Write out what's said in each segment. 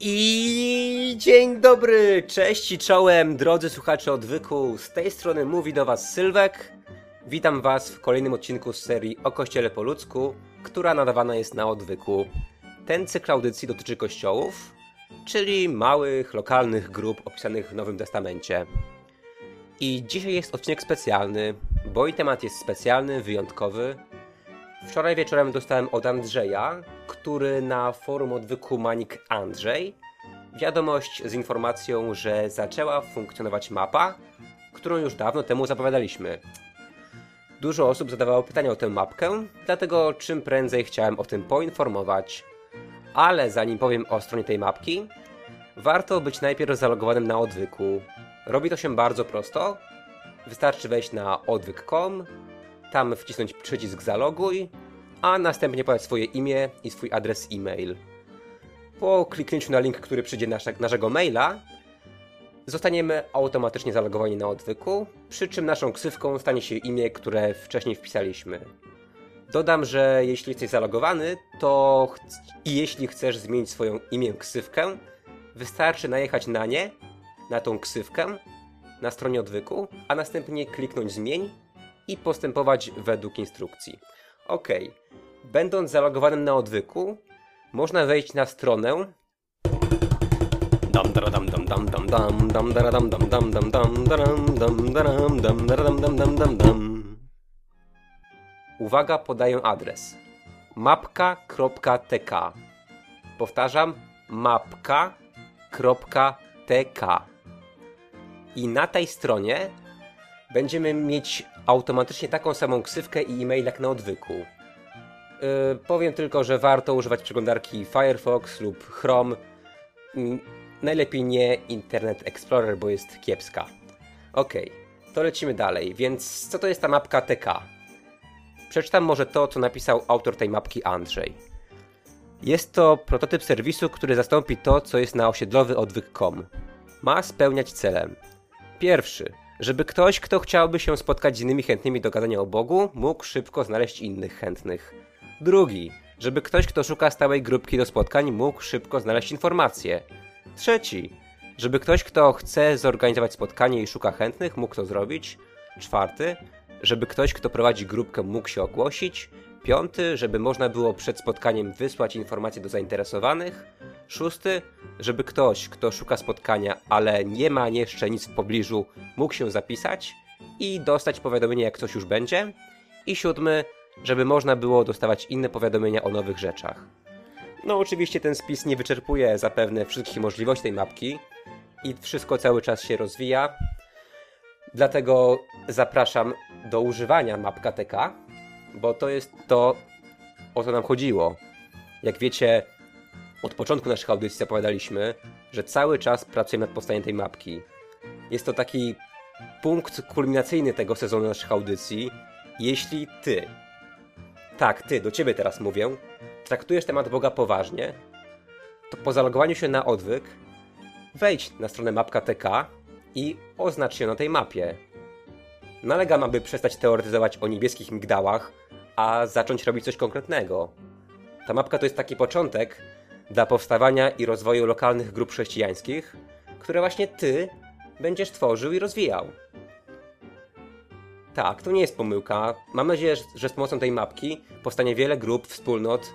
I dzień dobry, cześć i czołem, drodzy słuchacze odwyku. Z tej strony mówi do Was Sylwek. Witam Was w kolejnym odcinku z serii o Kościele po ludzku, która nadawana jest na odwyku. Ten cykl audycji dotyczy kościołów, czyli małych, lokalnych grup opisanych w Nowym Testamencie. I dzisiaj jest odcinek specjalny, bo i temat jest specjalny, wyjątkowy. Wczoraj wieczorem dostałem od Andrzeja, który na forum odwyku Manik Andrzej, wiadomość z informacją, że zaczęła funkcjonować mapa, którą już dawno temu zapowiadaliśmy. Dużo osób zadawało pytania o tę mapkę, dlatego czym prędzej chciałem o tym poinformować. Ale zanim powiem o stronie tej mapki, warto być najpierw zalogowanym na odwyku. Robi to się bardzo prosto. Wystarczy wejść na odwyk.com, tam wcisnąć przycisk zaloguj, a następnie podać swoje imię i swój adres e-mail. Po kliknięciu na link, który przyjdzie na naszego maila, zostaniemy automatycznie zalogowani na odwyku, przy czym naszą ksywką stanie się imię, które wcześniej wpisaliśmy. Dodam, że jeśli jesteś zalogowany, to i jeśli chcesz zmienić swoją imię ksywkę, wystarczy najechać na nie, na tą ksywkę, na stronie odwyku, a następnie kliknąć zmień i postępować według instrukcji. OK. Będąc zalogowanym na odwyku, można wejść na stronę Uwaga, podaję adres. mapka.tk Powtarzam, mapka.tk I na tej stronie będziemy mieć automatycznie taką samą ksywkę i e-mail jak na odwyku. Yy, powiem tylko, że warto używać przeglądarki Firefox lub Chrome. Yy, najlepiej nie Internet Explorer, bo jest kiepska. Ok, to lecimy dalej. Więc co to jest ta mapka TK? Przeczytam może to, co napisał autor tej mapki Andrzej. Jest to prototyp serwisu, który zastąpi to, co jest na osiedlowy odwyk.com. Ma spełniać celem. Pierwszy żeby ktoś, kto chciałby się spotkać z innymi chętnymi do gadania o Bogu, mógł szybko znaleźć innych chętnych. Drugi, żeby ktoś, kto szuka stałej grupki do spotkań, mógł szybko znaleźć informacje. Trzeci, żeby ktoś, kto chce zorganizować spotkanie i szuka chętnych, mógł to zrobić. Czwarty, żeby ktoś, kto prowadzi grupkę, mógł się ogłosić. Piąty, żeby można było przed spotkaniem wysłać informacje do zainteresowanych. Szósty, żeby ktoś, kto szuka spotkania, ale nie ma jeszcze nic w pobliżu, mógł się zapisać i dostać powiadomienie, jak coś już będzie. I siódmy, żeby można było dostawać inne powiadomienia o nowych rzeczach. No, oczywiście ten spis nie wyczerpuje zapewne wszystkich możliwości tej mapki i wszystko cały czas się rozwija. Dlatego zapraszam do używania mapka TK, bo to jest to, o co nam chodziło. Jak wiecie, od początku naszych audycji zapowiadaliśmy, że cały czas pracujemy nad powstaniem tej mapki. Jest to taki punkt kulminacyjny tego sezonu naszych audycji. Jeśli ty, tak, ty, do ciebie teraz mówię, traktujesz temat Boga poważnie, to po zalogowaniu się na odwyk wejdź na stronę mapka.tk i oznacz się na tej mapie. Nalegam, aby przestać teoretyzować o niebieskich migdałach, a zacząć robić coś konkretnego. Ta mapka to jest taki początek, dla powstawania i rozwoju lokalnych grup chrześcijańskich, które właśnie ty będziesz tworzył i rozwijał. Tak, to nie jest pomyłka. Mam nadzieję, że z pomocą tej mapki powstanie wiele grup, wspólnot,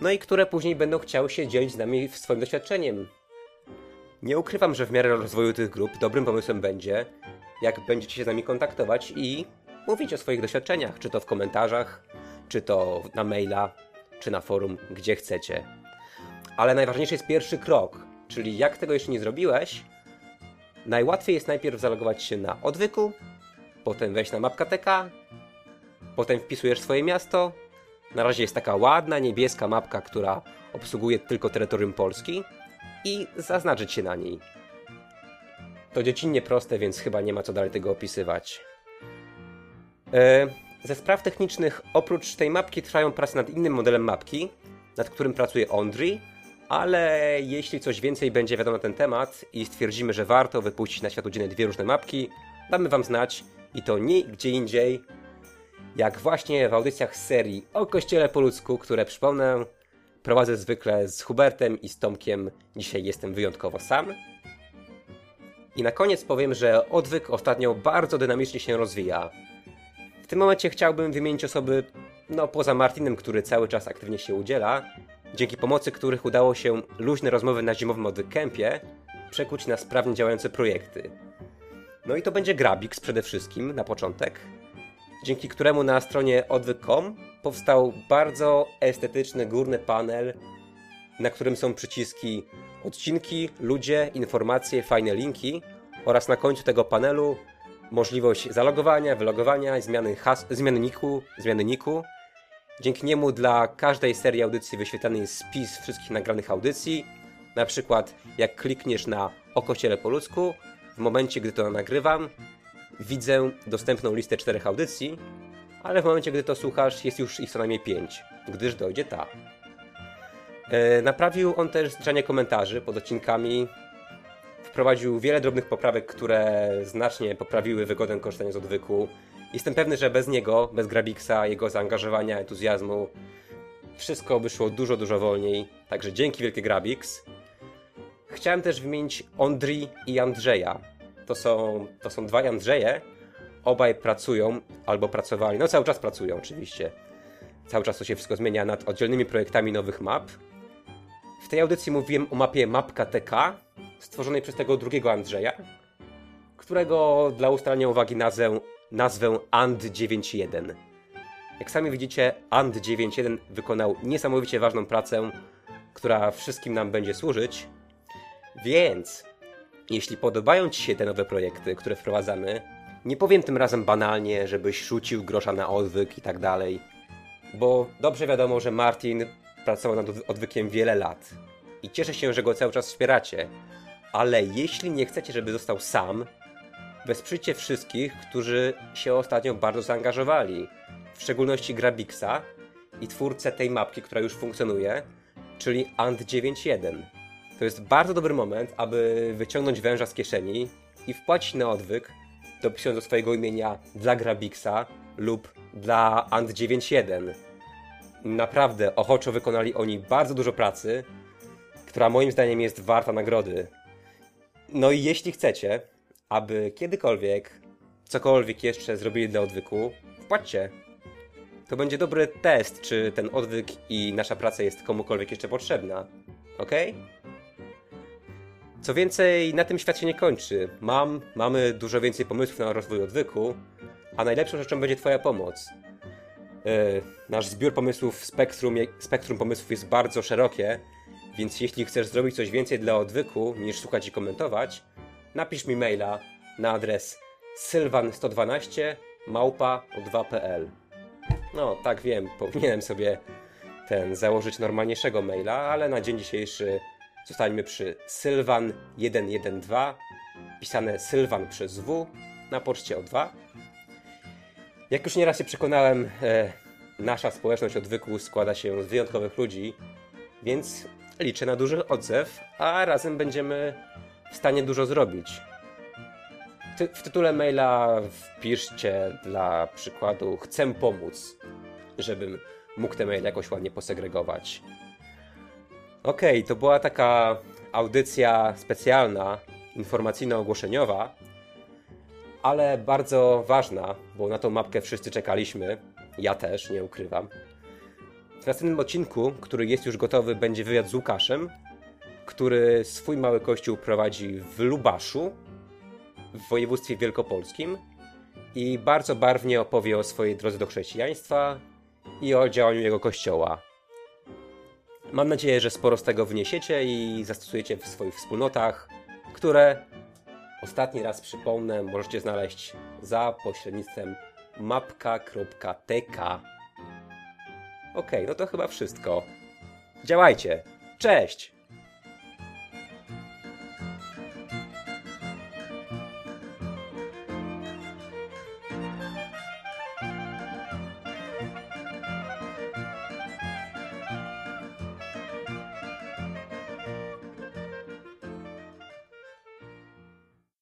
no i które później będą chciały się dzielić z nami swoim doświadczeniem. Nie ukrywam, że w miarę rozwoju tych grup dobrym pomysłem będzie, jak będziecie się z nami kontaktować i mówić o swoich doświadczeniach, czy to w komentarzach, czy to na maila, czy na forum, gdzie chcecie. Ale najważniejszy jest pierwszy krok, czyli jak tego jeszcze nie zrobiłeś, najłatwiej jest najpierw zalogować się na odwyku, potem wejść na mapka.tk, potem wpisujesz swoje miasto. Na razie jest taka ładna, niebieska mapka, która obsługuje tylko terytorium Polski i zaznaczyć się na niej. To dziecinnie proste, więc chyba nie ma co dalej tego opisywać. E, ze spraw technicznych, oprócz tej mapki trwają prace nad innym modelem mapki, nad którym pracuje Ondri, ale jeśli coś więcej będzie wiadomo na ten temat i stwierdzimy, że warto wypuścić na światło dzienne dwie różne mapki, damy Wam znać i to nie gdzie indziej, jak właśnie w audycjach z serii o Kościele po ludzku, które przypomnę prowadzę zwykle z Hubertem i z Tomkiem. Dzisiaj jestem wyjątkowo sam. I na koniec powiem, że odwyk ostatnio bardzo dynamicznie się rozwija. W tym momencie chciałbym wymienić osoby, no poza Martinem, który cały czas aktywnie się udziela, dzięki pomocy których udało się luźne rozmowy na zimowym odwyk-kempie przekuć na sprawnie działające projekty. No i to będzie Grabix przede wszystkim na początek, dzięki któremu na stronie odwyk.com powstał bardzo estetyczny górny panel, na którym są przyciski odcinki, ludzie, informacje, fajne linki oraz na końcu tego panelu możliwość zalogowania, wylogowania, zmiany, has- zmiany, niku, zmiany niku. Dzięki niemu dla każdej serii audycji wyświetlany jest spis wszystkich nagranych audycji. Na przykład jak klikniesz na o kościele po ludzku, w momencie gdy to nagrywam, widzę dostępną listę czterech audycji, ale w momencie gdy to słuchasz jest już ich co najmniej pięć, gdyż dojdzie ta. E, naprawił on też zliczanie komentarzy pod odcinkami. Wprowadził wiele drobnych poprawek, które znacznie poprawiły wygodę korzystania z odwyku. Jestem pewny, że bez niego, bez Grabiksa, jego zaangażowania, entuzjazmu, wszystko by szło dużo, dużo wolniej. Także dzięki wielkie Grabix. Chciałem też wymienić Ondri i Andrzeja. To są, to są dwaj Andrzeje. Obaj pracują albo pracowali, no cały czas pracują oczywiście. Cały czas to się wszystko zmienia nad oddzielnymi projektami nowych map. W tej audycji mówiłem o mapie Mapka TK, stworzonej przez tego drugiego Andrzeja, którego dla ustalenia uwagi nazwę, nazwę And91. Jak sami widzicie, And91 wykonał niesamowicie ważną pracę, która wszystkim nam będzie służyć. Więc, jeśli podobają Ci się te nowe projekty, które wprowadzamy, nie powiem tym razem banalnie, żebyś rzucił grosza na odwyk i tak dalej, bo dobrze wiadomo, że Martin pracował nad odwykiem wiele lat i cieszę się, że go cały czas wspieracie. Ale jeśli nie chcecie, żeby został sam, wesprzyjcie wszystkich, którzy się ostatnio bardzo zaangażowali, w szczególności Grabixa i twórcę tej mapki, która już funkcjonuje, czyli Ant91. To jest bardzo dobry moment, aby wyciągnąć węża z kieszeni i wpłacić na odwyk, dopisując do swojego imienia dla Grabixa lub dla Ant91. Naprawdę ochoczo wykonali oni bardzo dużo pracy, która moim zdaniem jest warta nagrody. No i jeśli chcecie, aby kiedykolwiek cokolwiek jeszcze zrobili dla odwyku, wpłaćcie. To będzie dobry test, czy ten odwyk i nasza praca jest komukolwiek jeszcze potrzebna. Ok? Co więcej, na tym świat się nie kończy. Mam, mamy dużo więcej pomysłów na rozwój odwyku, a najlepszą rzeczą będzie Twoja pomoc. Yy, nasz zbiór pomysłów, spektrum, spektrum pomysłów jest bardzo szerokie, więc jeśli chcesz zrobić coś więcej dla odwyku niż słuchać i komentować, napisz mi maila na adres sylwan112 małpa 2.pl. No, tak wiem, powinienem sobie ten założyć normalniejszego maila, ale na dzień dzisiejszy zostańmy przy sylwan112 pisane sylwan przez w na poczcie O2. Jak już nieraz się przekonałem, e, nasza społeczność odwyku składa się z wyjątkowych ludzi, więc liczę na duży odzew, a razem będziemy w stanie dużo zrobić. Ty w tytule maila wpiszcie dla przykładu chcę pomóc, żebym mógł te maile jakoś ładnie posegregować. Okej, okay, to była taka audycja specjalna, informacyjno-ogłoszeniowa, ale bardzo ważna, bo na tą mapkę wszyscy czekaliśmy. Ja też, nie ukrywam. W następnym odcinku, który jest już gotowy, będzie wywiad z Łukaszem, który swój mały kościół prowadzi w Lubaszu, w województwie wielkopolskim i bardzo barwnie opowie o swojej drodze do chrześcijaństwa i o działaniu jego kościoła. Mam nadzieję, że sporo z tego wniesiecie i zastosujecie w swoich wspólnotach, które ostatni raz przypomnę, możecie znaleźć za pośrednictwem mapka.tk. Ok, no to chyba wszystko. Działajcie. Cześć!